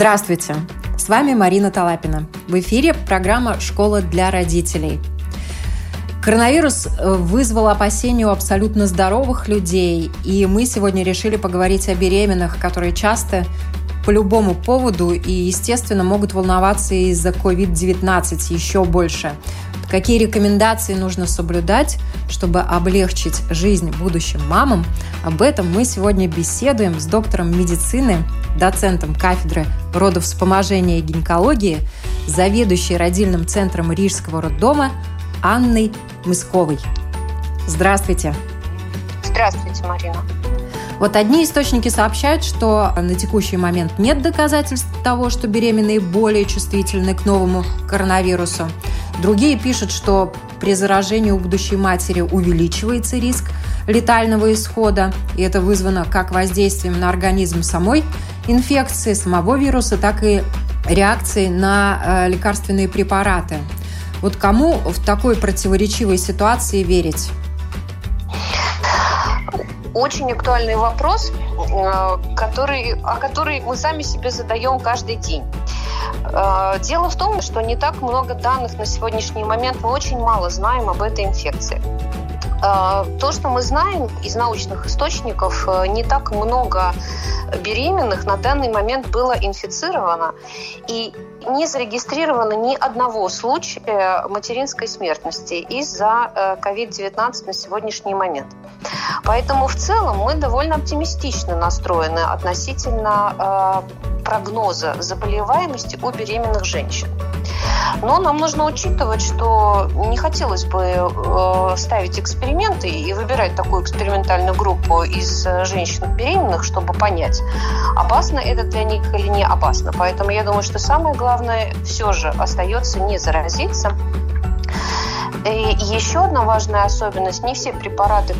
Здравствуйте! С вами Марина Талапина. В эфире программа «Школа для родителей». Коронавирус э, вызвал опасения у абсолютно здоровых людей, и мы сегодня решили поговорить о беременных, которые часто по любому поводу и, естественно, могут волноваться из-за COVID-19 еще больше. Какие рекомендации нужно соблюдать, чтобы облегчить жизнь будущим мамам? Об этом мы сегодня беседуем с доктором медицины доцентом кафедры родовспоможения и гинекологии, заведующей родильным центром Рижского роддома Анной Мысковой. Здравствуйте. Здравствуйте, Марина. Вот одни источники сообщают, что на текущий момент нет доказательств того, что беременные более чувствительны к новому коронавирусу. Другие пишут, что при заражении у будущей матери увеличивается риск летального исхода, и это вызвано как воздействием на организм самой инфекции самого вируса, так и реакции на э, лекарственные препараты. Вот кому в такой противоречивой ситуации верить? Очень актуальный вопрос, э, который, о который мы сами себе задаем каждый день. Э, дело в том, что не так много данных на сегодняшний момент, мы очень мало знаем об этой инфекции. А, то, что мы знаем из научных источников, э, не так много беременных на данный момент было инфицировано. И не зарегистрировано ни одного случая материнской смертности из-за COVID-19 э, на сегодняшний момент. Поэтому в целом мы довольно оптимистично настроены относительно э, прогноза заболеваемости у беременных женщин. Но нам нужно учитывать, что не хотелось бы э, ставить эксперименты и выбирать такую экспериментальную группу из э, женщин беременных, чтобы понять, опасно это для них или не опасно. Поэтому я думаю, что самое главное все же остается не заразиться. И еще одна важная особенность, не все препараты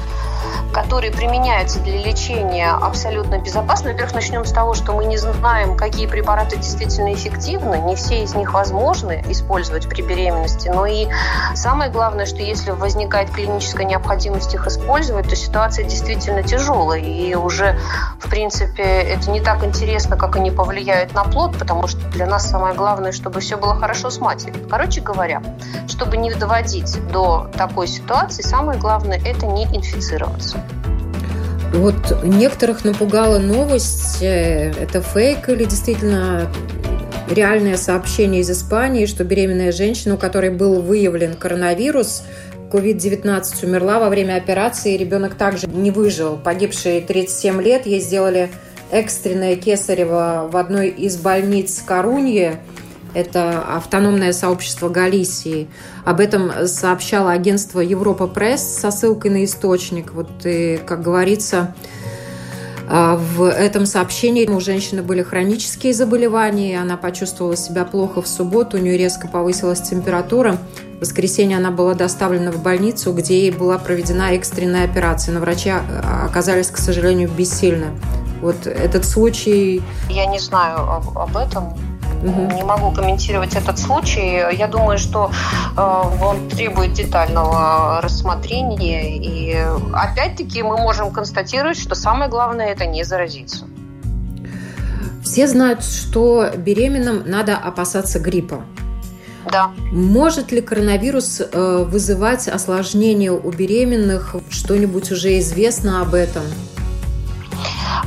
которые применяются для лечения, абсолютно безопасны. Во-первых, начнем с того, что мы не знаем, какие препараты действительно эффективны. Не все из них возможны использовать при беременности. Но и самое главное, что если возникает клиническая необходимость их использовать, то ситуация действительно тяжелая. И уже, в принципе, это не так интересно, как они повлияют на плод, потому что для нас самое главное, чтобы все было хорошо с матерью. Короче говоря, чтобы не доводить до такой ситуации, самое главное – это не инфицироваться. Вот некоторых напугала новость, э, это фейк или действительно реальное сообщение из Испании, что беременная женщина, у которой был выявлен коронавирус, COVID-19 умерла во время операции, ребенок также не выжил. Погибшей 37 лет, ей сделали экстренное кесарево в одной из больниц Коруньи. Это автономное сообщество Галисии. Об этом сообщало агентство Европа Пресс со ссылкой на источник. Вот и, как говорится, а, в этом сообщении у женщины были хронические заболевания, она почувствовала себя плохо в субботу, у нее резко повысилась температура. В воскресенье она была доставлена в больницу, где ей была проведена экстренная операция, но врачи а, оказались, к сожалению, бессильны. Вот этот случай... Я не знаю об, об этом. Угу. Не могу комментировать этот случай. Я думаю, что э, он требует детального рассмотрения. И опять-таки мы можем констатировать, что самое главное это не заразиться. Все знают, что беременным надо опасаться гриппа. Да. Может ли коронавирус э, вызывать осложнения у беременных? Что-нибудь уже известно об этом?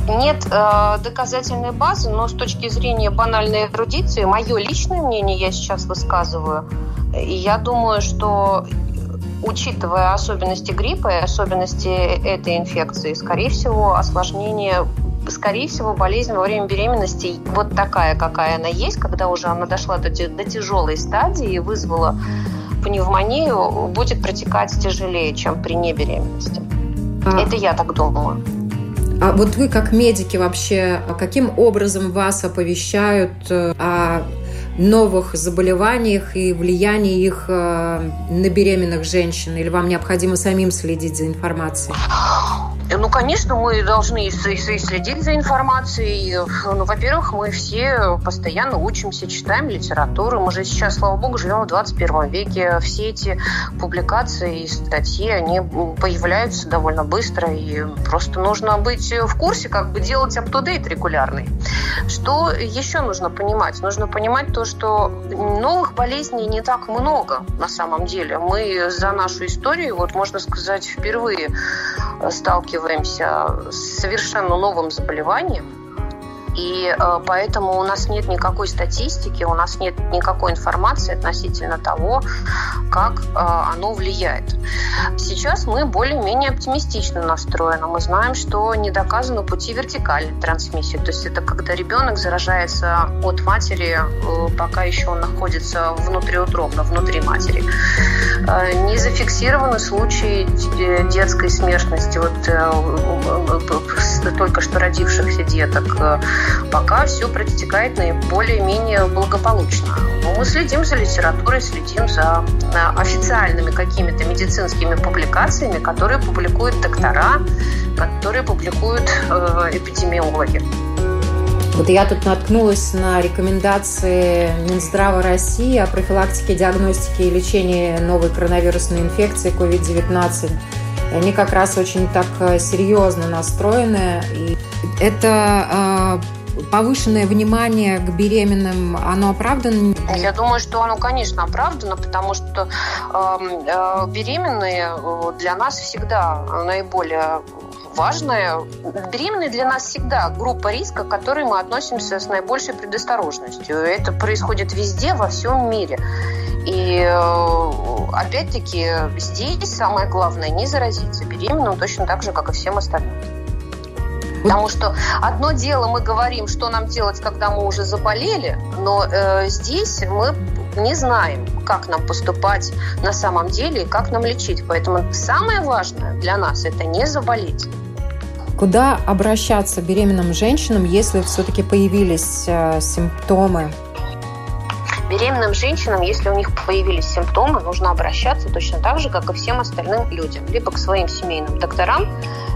Нет э, доказательной базы, но с точки зрения банальной эрудиции, мое личное мнение я сейчас высказываю, и я думаю, что учитывая особенности гриппа и особенности этой инфекции, скорее всего, осложнение скорее всего, болезнь во время беременности вот такая, какая она есть, когда уже она дошла до, до тяжелой стадии и вызвала пневмонию, будет протекать тяжелее, чем при небеременности. А. Это я так думаю. А вот вы как медики вообще, каким образом вас оповещают э, о новых заболеваниях и влиянии их э, на беременных женщин? Или вам необходимо самим следить за информацией? Э, конечно, мы должны следить за информацией. Ну, во-первых, мы все постоянно учимся, читаем литературу. Мы же сейчас, слава богу, живем в 21 веке. Все эти публикации и статьи, они появляются довольно быстро. И просто нужно быть в курсе, как бы делать up-to-date регулярный. Что еще нужно понимать? Нужно понимать то, что новых болезней не так много на самом деле. Мы за нашу историю, вот можно сказать, впервые сталкиваемся с совершенно новым заболеванием, и э, поэтому у нас нет никакой статистики, у нас нет никакой информации относительно того, как э, оно влияет. Сейчас мы более-менее оптимистично настроены. Мы знаем, что не доказаны пути вертикальной трансмиссии. То есть это когда ребенок заражается от матери, э, пока еще он находится внутриутробно, внутри матери. Э, не зафиксированы случаи детской смертности вот только что родившихся деток пока все протекает наиболее-менее благополучно. Но мы следим за литературой, следим за официальными какими-то медицинскими публикациями, которые публикуют доктора, которые публикуют э, эпидемиологи. Вот я тут наткнулась на рекомендации Минздрава России о профилактике, диагностике и лечении новой коронавирусной инфекции COVID-19. И они как раз очень так э, серьезно настроены. И это э, повышенное внимание к беременным, оно оправдано? Я думаю, что оно, конечно, оправдано, потому что эм, э, беременные э, для нас всегда наиболее важное. Беременные для нас всегда группа риска, к которой мы относимся с наибольшей предосторожностью. Это происходит везде, во всем мире. И э, опять-таки здесь самое главное не заразиться беременным точно так же, как и всем остальным. Потому что одно дело мы говорим, что нам делать, когда мы уже заболели, но э, здесь мы не знаем, как нам поступать на самом деле и как нам лечить. Поэтому самое важное для нас это не заболеть. Куда обращаться беременным женщинам, если все-таки появились э, симптомы беременным женщинам, если у них появились симптомы, нужно обращаться точно так же, как и всем остальным людям. Либо к своим семейным докторам,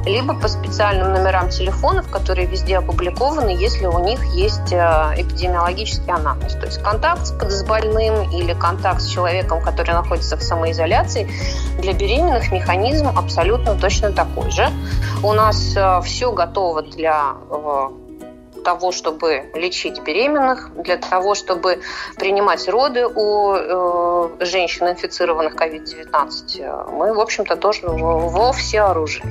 либо по специальным номерам телефонов, которые везде опубликованы, если у них есть э, эпидемиологический анамнез. То есть контакт с больным или контакт с человеком, который находится в самоизоляции, для беременных механизм абсолютно точно такой же. У нас э, все готово для э, того, чтобы лечить беременных, для того, чтобы принимать роды у э, женщин, инфицированных COVID-19, мы, в общем-то, тоже во всеоружии.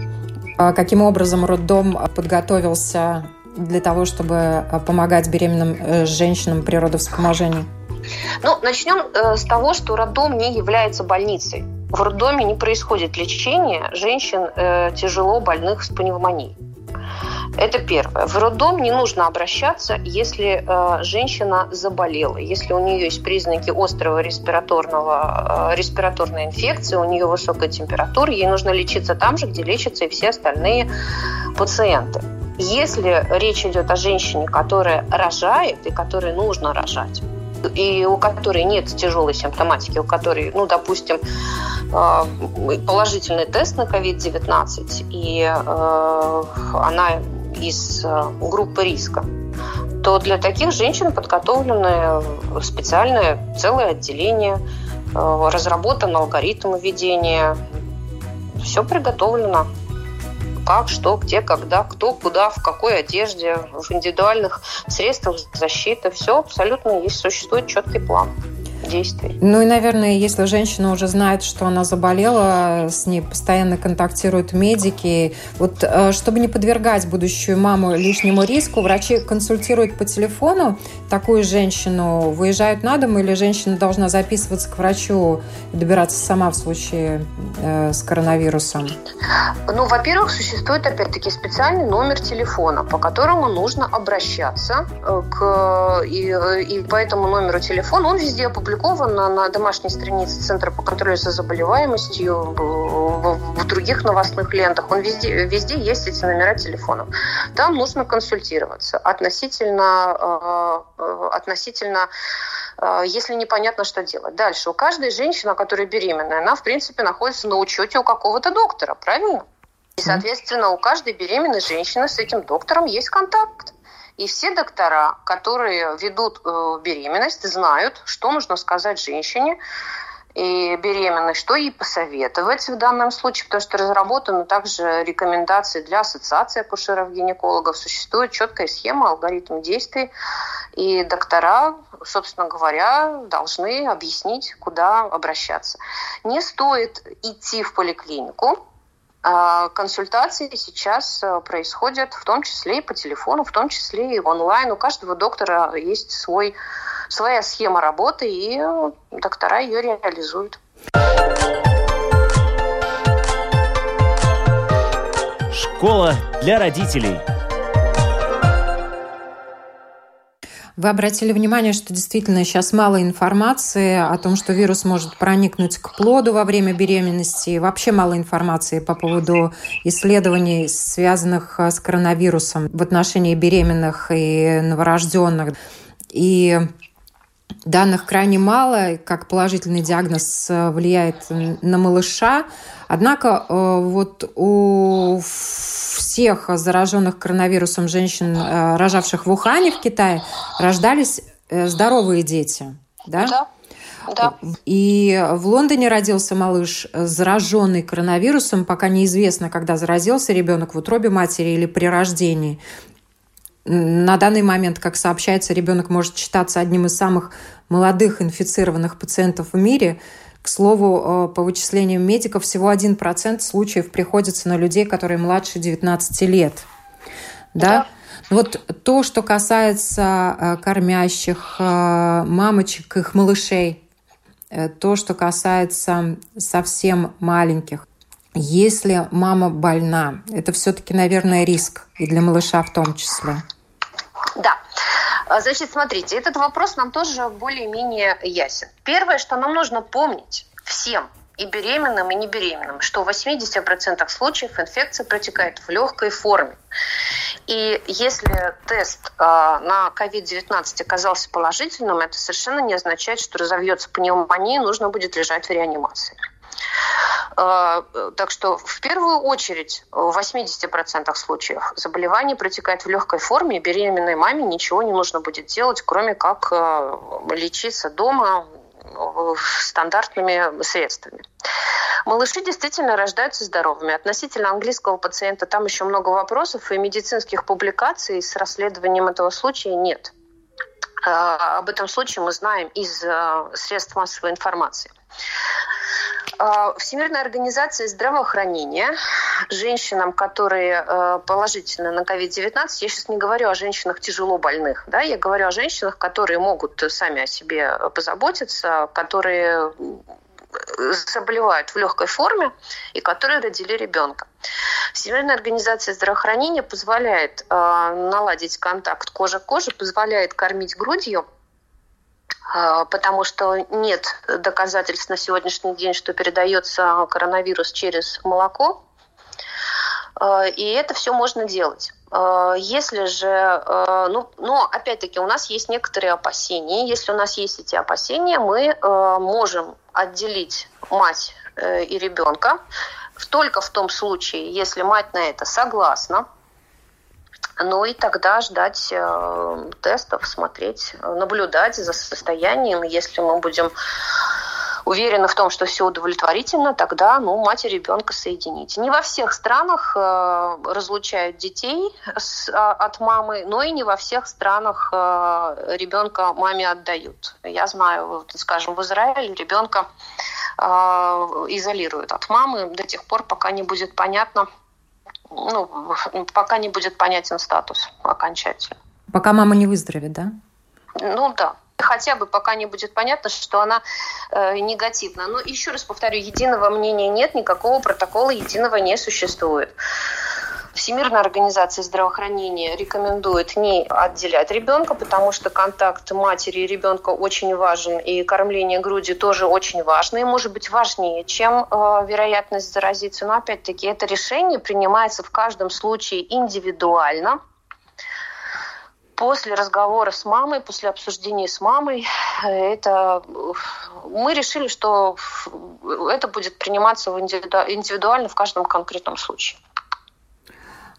А каким образом роддом подготовился для того, чтобы помогать беременным э, женщинам при родовспоможении? Ну, начнем э, с того, что роддом не является больницей. В роддоме не происходит лечение женщин э, тяжело больных с пневмонией. Это первое. В роддом не нужно обращаться, если э, женщина заболела, если у нее есть признаки острого респираторного, э, респираторной инфекции, у нее высокая температура, ей нужно лечиться там же, где лечатся и все остальные пациенты. Если речь идет о женщине, которая рожает и которой нужно рожать, и у которой нет тяжелой симптоматики, у которой, ну, допустим, э, положительный тест на COVID-19, и э, она из э, группы риска, то для таких женщин подготовлены специальное целое отделение, э, разработан алгоритм ведения. Все приготовлено. Как, что, где, когда, кто, куда, в какой одежде, в индивидуальных средствах защиты. Все абсолютно есть, существует четкий план действий. Ну и, наверное, если женщина уже знает, что она заболела, с ней постоянно контактируют медики. Вот э, чтобы не подвергать будущую маму лишнему риску, врачи консультируют по телефону такую женщину, выезжают на дом, или женщина должна записываться к врачу и добираться сама в случае э, с коронавирусом? Ну, во-первых, существует, опять-таки, специальный номер телефона, по которому нужно обращаться э, к... И, и по этому номеру телефона он везде опубликован опубликовано на домашней странице Центра по контролю за заболеваемостью, в, других новостных лентах. Он везде, везде есть эти номера телефонов. Там нужно консультироваться относительно, э, относительно если непонятно, что делать. Дальше. У каждой женщины, которая беременная, она, в принципе, находится на учете у какого-то доктора, правильно? И, соответственно, у каждой беременной женщины с этим доктором есть контакт. И все доктора, которые ведут э, беременность, знают, что нужно сказать женщине и беременной, что ей посоветовать в данном случае, потому что разработаны также рекомендации для ассоциации акушеров-гинекологов. Существует четкая схема, алгоритм действий, и доктора, собственно говоря, должны объяснить, куда обращаться. Не стоит идти в поликлинику, консультации сейчас э, происходят в том числе и по телефону, в том числе и онлайн. У каждого доктора есть свой, своя схема работы, и э, доктора ее реализуют. Школа для родителей. Вы обратили внимание, что действительно сейчас мало информации о том, что вирус может проникнуть к плоду во время беременности. Вообще мало информации по поводу исследований, связанных с коронавирусом в отношении беременных и новорожденных. И Данных крайне мало, как положительный диагноз влияет на малыша. Однако э, вот у всех зараженных коронавирусом женщин, э, рожавших в Ухане в Китае, рождались э, здоровые дети. Да? Да. Да. И в Лондоне родился малыш, зараженный коронавирусом. Пока неизвестно, когда заразился ребенок в утробе матери или при рождении. На данный момент, как сообщается, ребенок может считаться одним из самых молодых инфицированных пациентов в мире. К слову, э, по вычислениям медиков, всего 1% случаев приходится на людей, которые младше 19 лет. Да? да. Вот то, что касается э, кормящих, э, мамочек, их малышей, то, что касается совсем маленьких. Если мама больна, это все-таки, наверное, риск и для малыша в том числе. Да. А, значит, смотрите, этот вопрос нам тоже более-менее ясен. Первое, что нам нужно помнить всем, и беременным, и не беременным, что в 80% случаев инфекция протекает в легкой форме. И если тест э, на COVID-19 оказался положительным, это совершенно не означает, что разовьется пневмония, нужно будет лежать в реанимации. А, так что в первую очередь в 80% случаев заболевание протекает в легкой форме, и беременной маме ничего не нужно будет делать, кроме как а, лечиться дома стандартными средствами. Малыши действительно рождаются здоровыми. Относительно английского пациента там еще много вопросов, и медицинских публикаций с расследованием этого случая нет. Об этом случае мы знаем из средств массовой информации. А, Всемирная организация здравоохранения женщинам, которые э, положительны на COVID-19, я сейчас не говорю о женщинах тяжело больных, да, я говорю о женщинах, которые могут сами о себе позаботиться, которые заболевают в легкой форме и которые родили ребенка. Всемирная организация здравоохранения позволяет э, наладить контакт кожа к коже, позволяет кормить грудью потому что нет доказательств на сегодняшний день, что передается коронавирус через молоко. А, и это все можно делать. А, если же, ну, но опять-таки у нас есть некоторые опасения. Если у нас есть эти опасения, мы можем отделить мать э, и ребенка только в том случае, если мать на это согласна, ну и тогда ждать э, тестов, смотреть, наблюдать за состоянием. Если мы будем уверены в том, что все удовлетворительно, тогда ну, мать и ребенка соединить. Не во всех странах э, разлучают детей а, от мамы, но и не во всех странах э, ребенка маме отдают. Я знаю, вот, скажем, в Израиле ребенка изолируют от мамы до тех пор, пока не будет понятно, ну, пока не будет понятен статус окончательно. Пока мама не выздоровеет, да? Ну да. Хотя бы пока не будет понятно, что она э, негативна. Но еще раз повторю, единого мнения нет, никакого протокола единого не существует. Всемирная организация здравоохранения рекомендует не отделять ребенка, потому что контакт матери и ребенка очень важен, и кормление груди тоже очень важно, и может быть важнее, чем э, вероятность заразиться. Но опять-таки это решение принимается в каждом случае индивидуально после разговора с мамой, после обсуждения с мамой, это мы решили, что это будет приниматься индивидуально в каждом конкретном случае.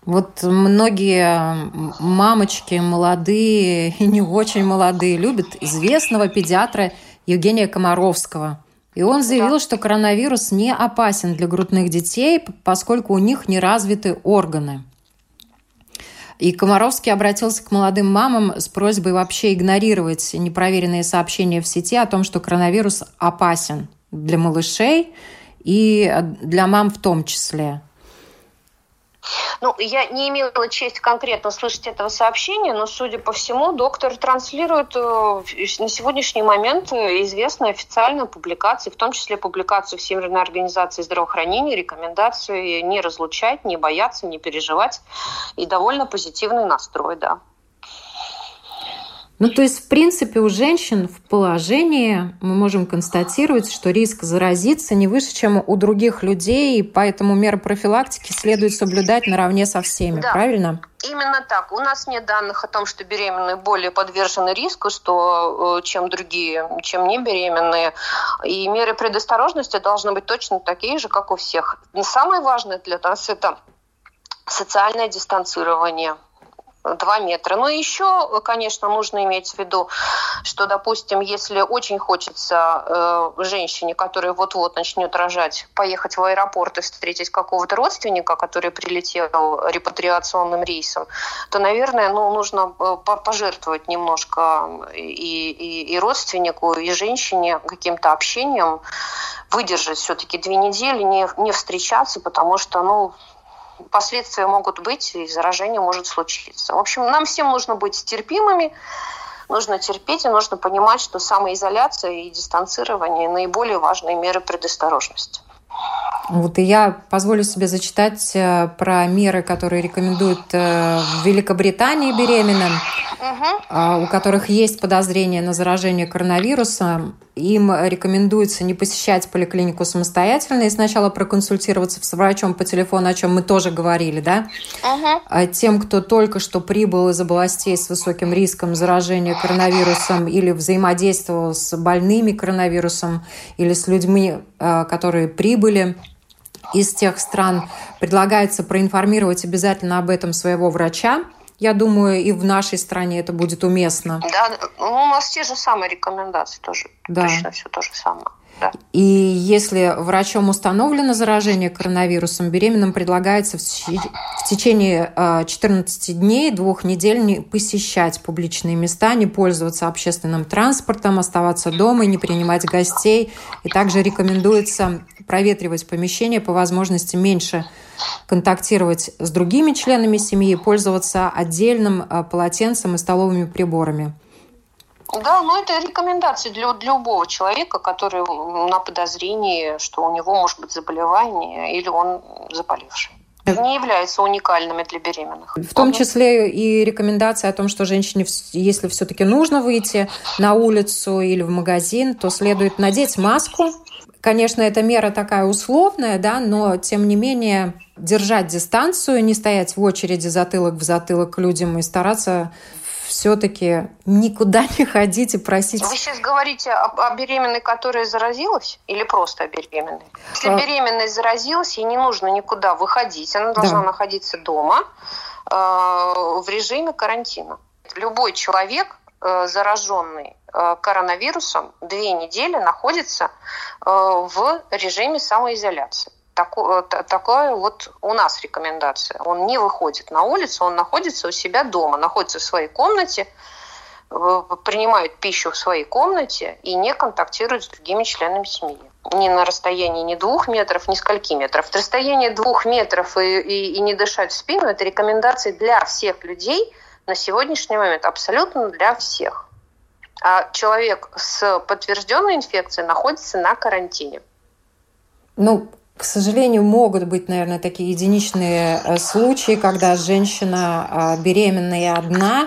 Вот многие мамочки молодые и не очень молодые любят известного педиатра Евгения Комаровского. И он заявил, да. что коронавирус не опасен для грудных детей, поскольку у них не развиты органы. И Комаровский обратился к молодым мамам с просьбой вообще игнорировать непроверенные сообщения в сети о том, что коронавирус опасен для малышей и для мам в том числе. Ну, я не имела честь конкретно слышать этого сообщения, но, судя по всему, доктор транслирует э, на сегодняшний момент известные официальные публикации, в том числе публикацию Всемирной организации здравоохранения, рекомендации не разлучать, не бояться, не переживать и довольно позитивный настрой, да. Ну, то есть, в принципе, у женщин в положении мы можем констатировать, что риск заразиться не выше, чем у других людей, и поэтому меры профилактики следует соблюдать наравне со всеми, да. правильно? Именно так. У нас нет данных о том, что беременные более подвержены риску, что, э, чем другие, чем не беременные. И меры предосторожности должны быть точно такие же, как у всех. самое важное для нас это социальное дистанцирование – 2 метра. Но еще, конечно, нужно иметь в виду, что, допустим, если очень хочется э, женщине, которая вот-вот начнет рожать, поехать в аэропорт и встретить какого-то родственника, который прилетел репатриационным рейсом, то, наверное, ну, нужно э, пожертвовать немножко и, и, и родственнику, и женщине каким-то общением, выдержать все-таки две недели, не, не встречаться, потому что, ну, последствия могут быть, и заражение может случиться. В общем, нам всем нужно быть терпимыми, нужно терпеть и нужно понимать, что самоизоляция и дистанцирование – наиболее важные меры предосторожности. Вот и я позволю себе зачитать э, про меры, которые рекомендуют э, в Великобритании беременным, угу. у которых есть подозрение на заражение коронавирусом. Им рекомендуется не посещать поликлинику самостоятельно и сначала проконсультироваться с врачом по телефону, о чем мы тоже говорили, да? Угу. Тем, кто только что прибыл из областей с высоким риском заражения коронавирусом или взаимодействовал с больными коронавирусом или с людьми, э, которые прибыли из тех стран, предлагается проинформировать обязательно об этом своего врача. Я думаю, и в нашей стране это будет уместно. Да, ну, у нас те же самые рекомендации тоже. Да. Точно все то же самое. И если врачом установлено заражение коронавирусом, беременным предлагается в течение 14 а, дней, двух недель не посещать публичные места, не пользоваться общественным транспортом, оставаться дома и не принимать гостей. И также рекомендуется проветривать помещение, по возможности меньше контактировать с другими членами семьи, пользоваться отдельным а, полотенцем и столовыми приборами. Да, ну это рекомендации для, для любого человека, который на подозрении, что у него может быть заболевание или он заболевший не являются уникальными для беременных. В том числе и рекомендация о том, что женщине, если все-таки нужно выйти на улицу или в магазин, то следует надеть маску. Конечно, эта мера такая условная, да, но тем не менее держать дистанцию, не стоять в очереди затылок в затылок к людям и стараться все-таки никуда не ходить и просить. Вы сейчас говорите о, о беременной, которая заразилась, или просто о беременной? Если а... беременная заразилась, ей не нужно никуда выходить, она должна да. находиться дома э, в режиме карантина. Любой человек, э, зараженный э, коронавирусом, две недели находится э, в режиме самоизоляции такое, такое вот у нас рекомендация. Он не выходит на улицу, он находится у себя дома, находится в своей комнате, принимает пищу в своей комнате и не контактирует с другими членами семьи. Ни на расстоянии ни двух метров, ни скольки метров. Расстояние двух метров и, и, и не дышать в спину – это рекомендации для всех людей на сегодняшний момент, абсолютно для всех. А человек с подтвержденной инфекцией находится на карантине. Ну, К сожалению, могут быть, наверное, такие единичные э, случаи, когда женщина а, беременная одна,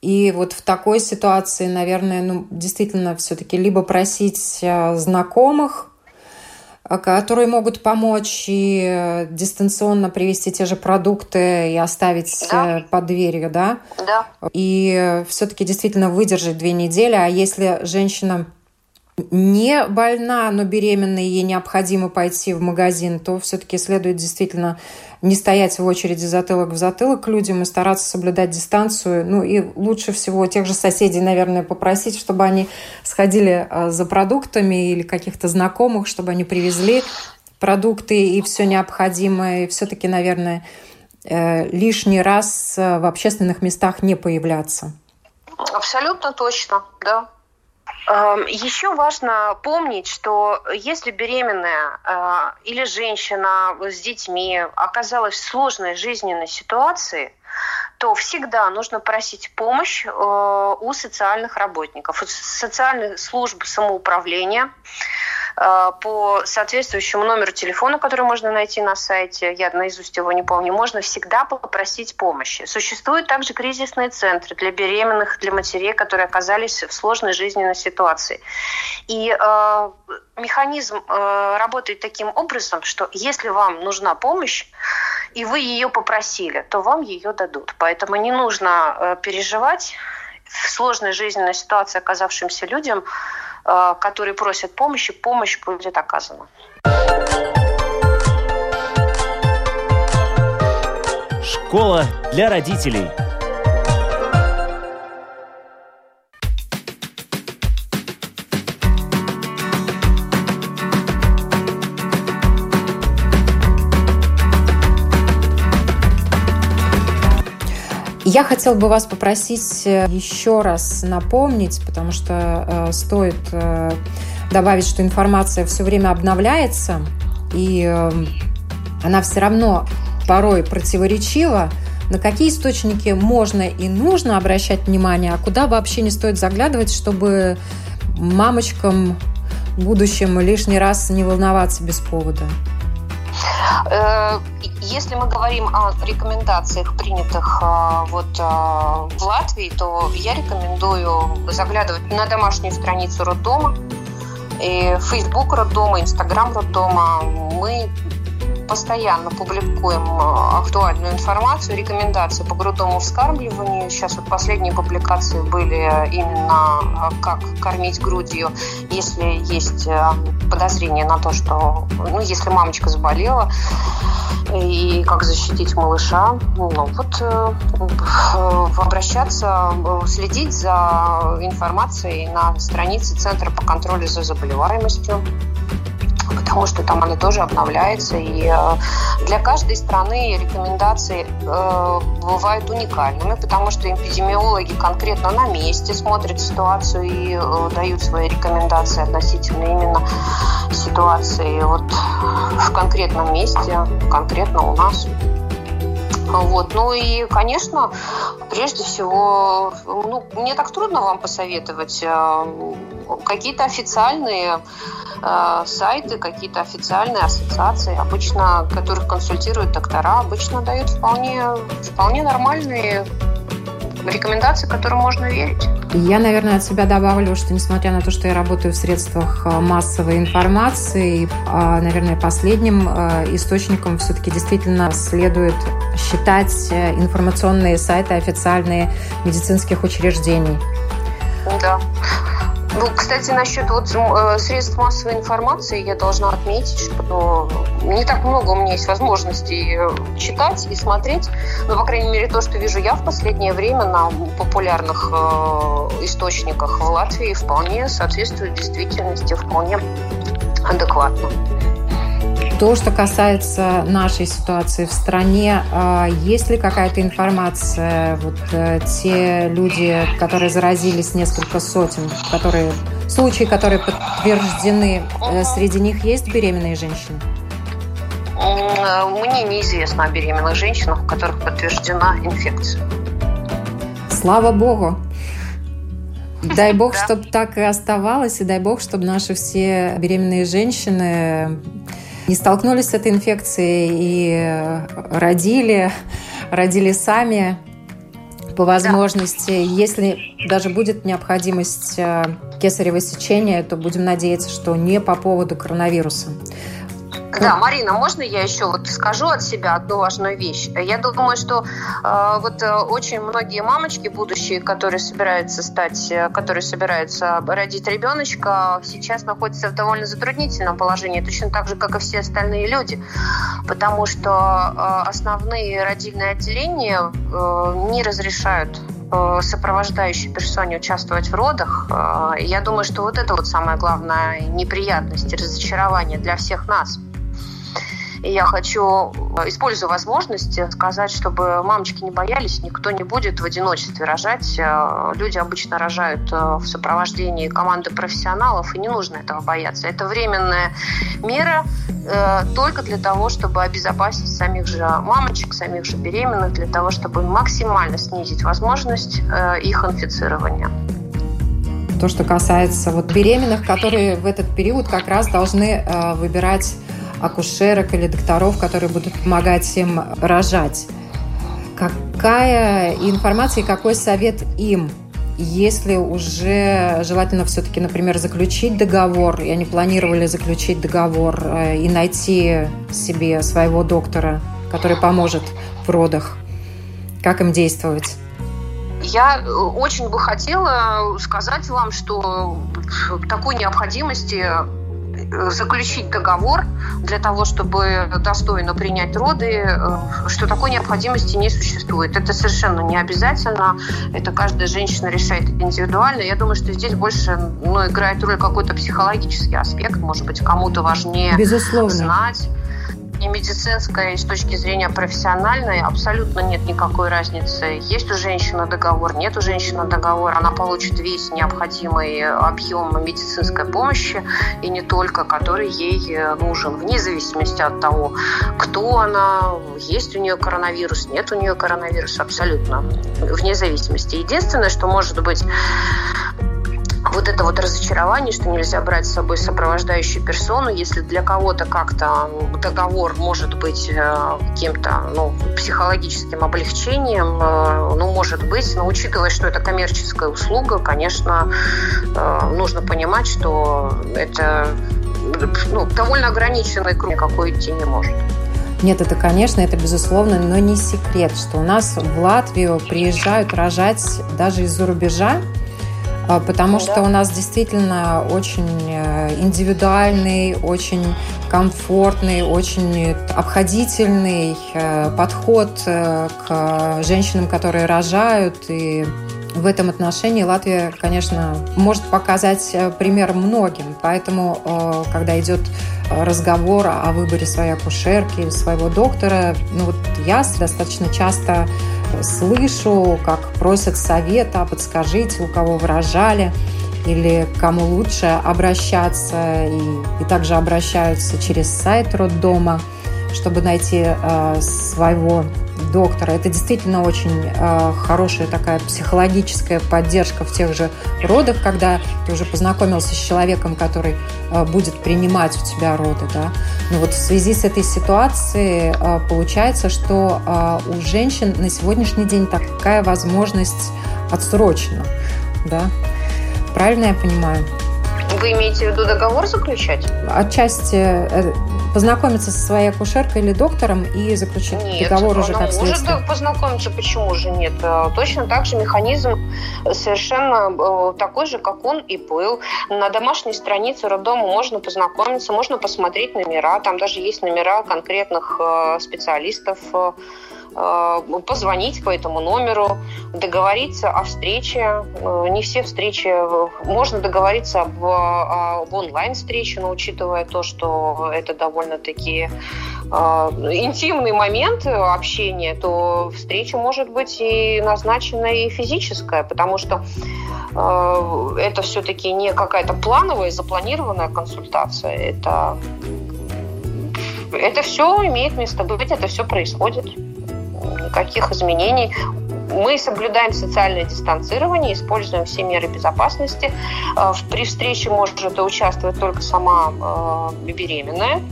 и вот в такой ситуации, наверное, ну, действительно все-таки либо просить э, знакомых, э, которые могут помочь и дистанционно привезти те же продукты и оставить да. под дверью, да? Да. И все-таки действительно выдержать две недели. А если женщина не больна, но беременна, и ей необходимо пойти в магазин, то все-таки следует действительно не стоять в очереди затылок в затылок к людям и стараться соблюдать дистанцию. Ну и лучше всего тех же соседей, наверное, попросить, чтобы они сходили а, за продуктами или каких-то знакомых, чтобы они привезли продукты и все необходимое. Все-таки, наверное, э, лишний раз э, в общественных местах не появляться. Абсолютно точно, да. Эм, Еще важно помнить, что если беременная э, или женщина с детьми оказалась в сложной жизненной ситуации, то всегда нужно просить помощь э, у социальных работников, у социальных служб самоуправления, по соответствующему номеру телефона, который можно найти на сайте, я наизусть его не помню, можно всегда попросить помощи. Существуют также кризисные центры для беременных, для матерей, которые оказались в сложной жизненной ситуации. И э, механизм э, работает таким образом, что если вам нужна помощь, и вы ее попросили, то вам ее дадут. Поэтому не нужно э, переживать в сложной жизненной ситуации оказавшимся людям, Э, которые просят помощи, помощь будет оказана. Школа для родителей. Я хотела бы вас попросить э, еще раз напомнить, потому что э, стоит э, добавить, что информация все время обновляется, и э, она все равно порой противоречива, на какие источники можно и нужно обращать внимание, а куда вообще не стоит заглядывать, чтобы мамочкам будущем лишний раз не волноваться без повода. Э, если мы говорим о рекомендациях, принятых э, вот э, в Латвии, то я рекомендую заглядывать на домашнюю страницу роддома, и Facebook роддома, Instagram роддома. Мы постоянно публикуем актуальную информацию, рекомендации по грудному вскармливанию. Сейчас вот последние публикации были именно как кормить грудью, если есть подозрение на то, что, ну, если мамочка заболела, и как защитить малыша. Ну, вот э, обращаться, следить за информацией на странице Центра по контролю за заболеваемостью потому что там она тоже обновляется. И э, для каждой страны рекомендации э, бывают уникальными, потому что эпидемиологи конкретно на месте смотрят ситуацию и э, дают свои рекомендации относительно именно ситуации вот в конкретном месте, конкретно у нас. Вот. Ну и, конечно, прежде всего, ну, мне так трудно вам посоветовать какие-то официальные э, сайты, какие-то официальные ассоциации, обычно, которых консультируют доктора, обычно дают вполне, вполне нормальные рекомендации, которым можно верить. Я, наверное, от себя добавлю, что несмотря на то, что я работаю в средствах э, массовой информации, э, наверное, последним э, источником все-таки действительно следует считать информационные сайты официальные медицинских учреждений. Да. Ну, кстати, насчет вот э, средств массовой информации я должна отметить, что не так много у меня есть возможностей э, читать и смотреть. Но, по крайней мере, то, что вижу я в последнее время на популярных э, источниках в Латвии, вполне соответствует действительности, вполне адекватно. То, что касается нашей ситуации в стране, а, есть ли какая-то информация, вот э, те люди, которые заразились, несколько сотен, которые, случаи, которые подтверждены, э, среди них есть беременные женщины? Мне неизвестно о беременных женщинах, у которых подтверждена инфекция. Слава Богу! Дай бог, чтобы так и оставалось, и дай бог, чтобы наши все беременные женщины не столкнулись с этой инфекцией и родили, родили сами по возможности. Да. Если даже будет необходимость э, кесарево сечения, то будем надеяться, что не по поводу коронавируса. Да, Марина, можно я еще вот скажу от себя одну важную вещь? Я думаю, что э, вот э, очень многие мамочки будущие, которые собираются стать, э, которые собираются родить ребеночка, сейчас находятся в довольно затруднительном положении, точно так же, как и все остальные люди, потому что э, основные родильные отделения э, не разрешают э, сопровождающей персоне участвовать в родах. Я думаю, что вот это вот самая главная неприятность, разочарование для всех нас. И я хочу, э, используя возможность, сказать, чтобы мамочки не боялись, никто не будет в одиночестве рожать. Э, люди обычно рожают э, в сопровождении команды профессионалов, и не нужно этого бояться. Это временная мера только для того, чтобы обезопасить самих же мамочек, самих же беременных, для того, чтобы максимально снизить возможность их инфицирования то, что касается вот беременных, которые в этот период как раз должны э, выбирать акушерок или докторов, которые будут помогать им рожать. Какая информация и какой совет им если уже желательно все-таки, например, заключить договор, и они планировали заключить договор э, и найти себе своего доктора, который поможет в родах, как им действовать? Я э, очень бы хотела сказать вам, что такой необходимости Э, заключить договор для того, чтобы достойно принять роды, э, что такой необходимости не существует. Это совершенно не обязательно. Это каждая женщина решает индивидуально. Я думаю, что здесь больше ну, играет роль какой-то психологический аспект. Может быть, кому-то важнее Безусловно. знать и медицинской, с точки зрения профессиональной абсолютно нет никакой разницы. Есть у женщины договор, нет у женщины договор, она получит весь необходимый объем медицинской помощи, и не только, который ей нужен, вне зависимости от того, кто она, есть у нее коронавирус, нет у нее коронавируса, абсолютно вне зависимости. Единственное, что может быть вот это вот разочарование, что нельзя брать с собой сопровождающую персону, если для кого-то как-то договор может быть э, каким-то ну, психологическим облегчением, э, ну, может быть, но учитывая, что это коммерческая услуга, конечно, э, нужно понимать, что это ну, довольно ограниченный круг, какой идти не может. Нет, это, конечно, это безусловно, но не секрет, что у нас в Латвию приезжают рожать даже из-за рубежа, потому ну, что да. у нас действительно очень э, индивидуальный, очень комфортный, очень обходительный э, подход э, к женщинам, которые рожают. И в этом отношении Латвия, конечно, может показать пример многим. Поэтому, когда идет разговор о выборе своей акушерки своего доктора, ну вот я достаточно часто слышу, как просят совета, подскажите, у кого выражали или кому лучше обращаться, и, и также обращаются через сайт роддома, чтобы найти э, своего доктора. Это действительно очень э, хорошая такая психологическая поддержка в тех же родах, когда ты уже познакомился с человеком, который э, будет принимать у тебя роды. Да? Но вот в связи с этой ситуацией э, получается, что э, у женщин на сегодняшний день такая возможность отсрочена. Да? Правильно я понимаю? Вы имеете в виду договор заключать? Отчасти э, познакомиться со своей акушеркой или доктором и заключить нет, договор уже как следствие? Может познакомиться, почему же нет? Э, точно так же механизм совершенно э, такой же, как он и был. На домашней странице роддома можно познакомиться, можно посмотреть номера, там даже есть номера конкретных специалистов, Э, позвонить по этому номеру, договориться о встрече. Э, не все встречи, э, можно договориться об, об онлайн-встрече, но учитывая то, что это довольно-таки интимный момент общения, то встреча может быть и назначена и физическая, потому что это все-таки не какая-то плановая, запланированная консультация. Это, это все имеет место быть, это все происходит никаких изменений. Мы соблюдаем социальное дистанцирование, используем все меры безопасности. Э, при встрече может участвовать только сама э, беременная.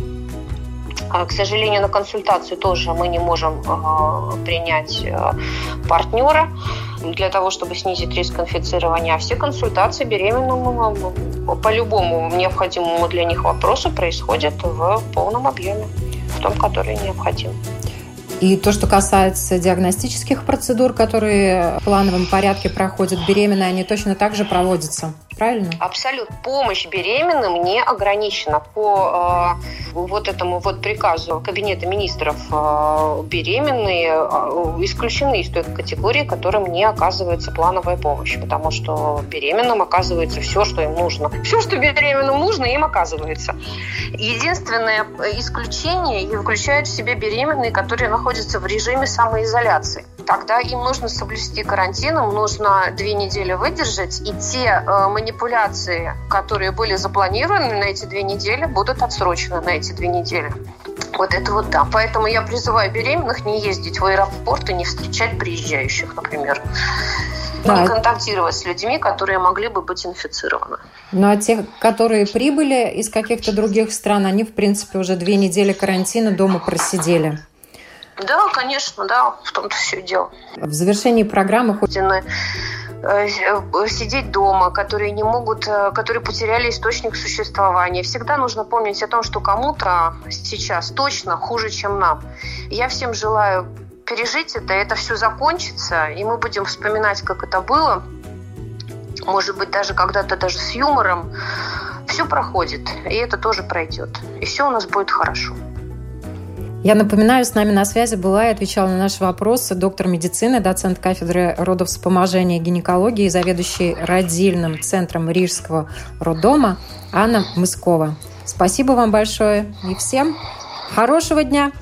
А, к сожалению, на консультацию тоже мы не можем принять партнера для того, чтобы снизить риск инфицирования. А все консультации беременным по любому необходимому для них вопросу происходят в полном объеме, в том, который необходим. И то, что касается диагностических процедур, которые в плановом порядке проходят беременные, они точно так же проводятся правильно? Абсолютно. Помощь беременным не ограничена. По э, вот этому вот приказу Кабинета министров э, беременные э, исключены из той категории, которым не оказывается плановая помощь, потому что беременным оказывается все, что им нужно. Все, что беременным нужно, им оказывается. Единственное исключение включает в себя беременные, которые находятся в режиме самоизоляции тогда им нужно соблюсти карантин, им нужно две недели выдержать, и те э, манипуляции, которые были запланированы на эти две недели, будут отсрочены на эти две недели. Вот это вот да. Поэтому я призываю беременных не ездить в аэропорт и не встречать приезжающих, например. Да. Не контактировать с людьми, которые могли бы быть инфицированы. Ну а те, которые прибыли из каких-то других стран, они, в принципе, уже две недели карантина дома просидели. Да, конечно, да, в том-то все дело. В завершении программы хоть сидеть дома, которые не могут, э, которые потеряли источник существования. Всегда нужно помнить о том, что кому-то сейчас точно хуже, чем нам. Я всем желаю пережить это, это все закончится, и мы будем вспоминать, как это было. Может быть, даже когда-то даже с юмором. Все проходит, и это тоже пройдет. И все у нас будет хорошо. Я напоминаю, с нами на связи была и отвечала на наши вопросы доктор медицины, доцент кафедры родовспоможения и гинекологии и заведующий родильным центром Рижского роддома Анна Мыскова. Спасибо вам большое и всем хорошего дня!